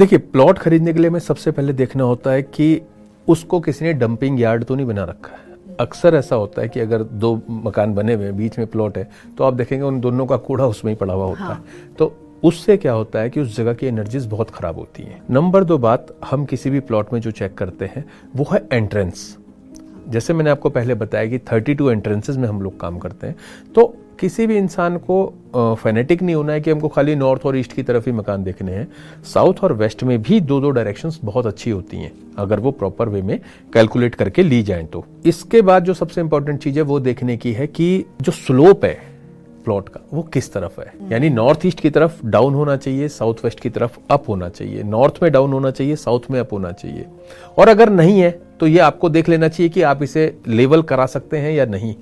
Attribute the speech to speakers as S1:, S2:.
S1: देखिए प्लॉट खरीदने के लिए हमें सबसे पहले देखना होता है कि उसको किसी ने डंपिंग यार्ड तो नहीं बना रखा है। अक्सर ऐसा होता है कि अगर दो मकान बने हुए बीच में प्लॉट है तो आप देखेंगे उन दोनों का कूड़ा उसमें ही पड़ा हुआ होता हाँ। है। तो उससे क्या होता है कि उस जगह की एनर्जीज बहुत खराब होती हैं। नंबर दो बात हम किसी भी प्लॉट में जो चेक करते हैं वो है एंट्रेंस जैसे मैंने आपको पहले बताया कि 32 एंट्रेंसेस में हम लोग काम करते हैं तो किसी भी इंसान को फेनेटिक नहीं होना है कि हमको खाली नॉर्थ और ईस्ट की तरफ़ ही मकान देखने हैं। साउथ और वेस्ट में भी दो दो डायरेक्शंस बहुत अच्छी होती हैं अगर वो प्रॉपर वे में कैलकुलेट करके ली जाए तो। इसके बाद जो सबसे इंपॉर्टेंट चीज़ है वो देखने की है कि जो स्लोप है प्लॉट का वो किस तरफ़ है? यानी नॉर्थ ईस्ट की तरफ़ डाउन होना चाहिए साउथ वेस्ट की तरफ़ अप होना चाहिए। नॉर्थ में डाउन होना चाहिए साउथ में अप होना चाहिए। और अगर नहीं है तो ये आपको देख लेना चाहिए कि आप इसे लेवल करा सकते हैं या नहीं।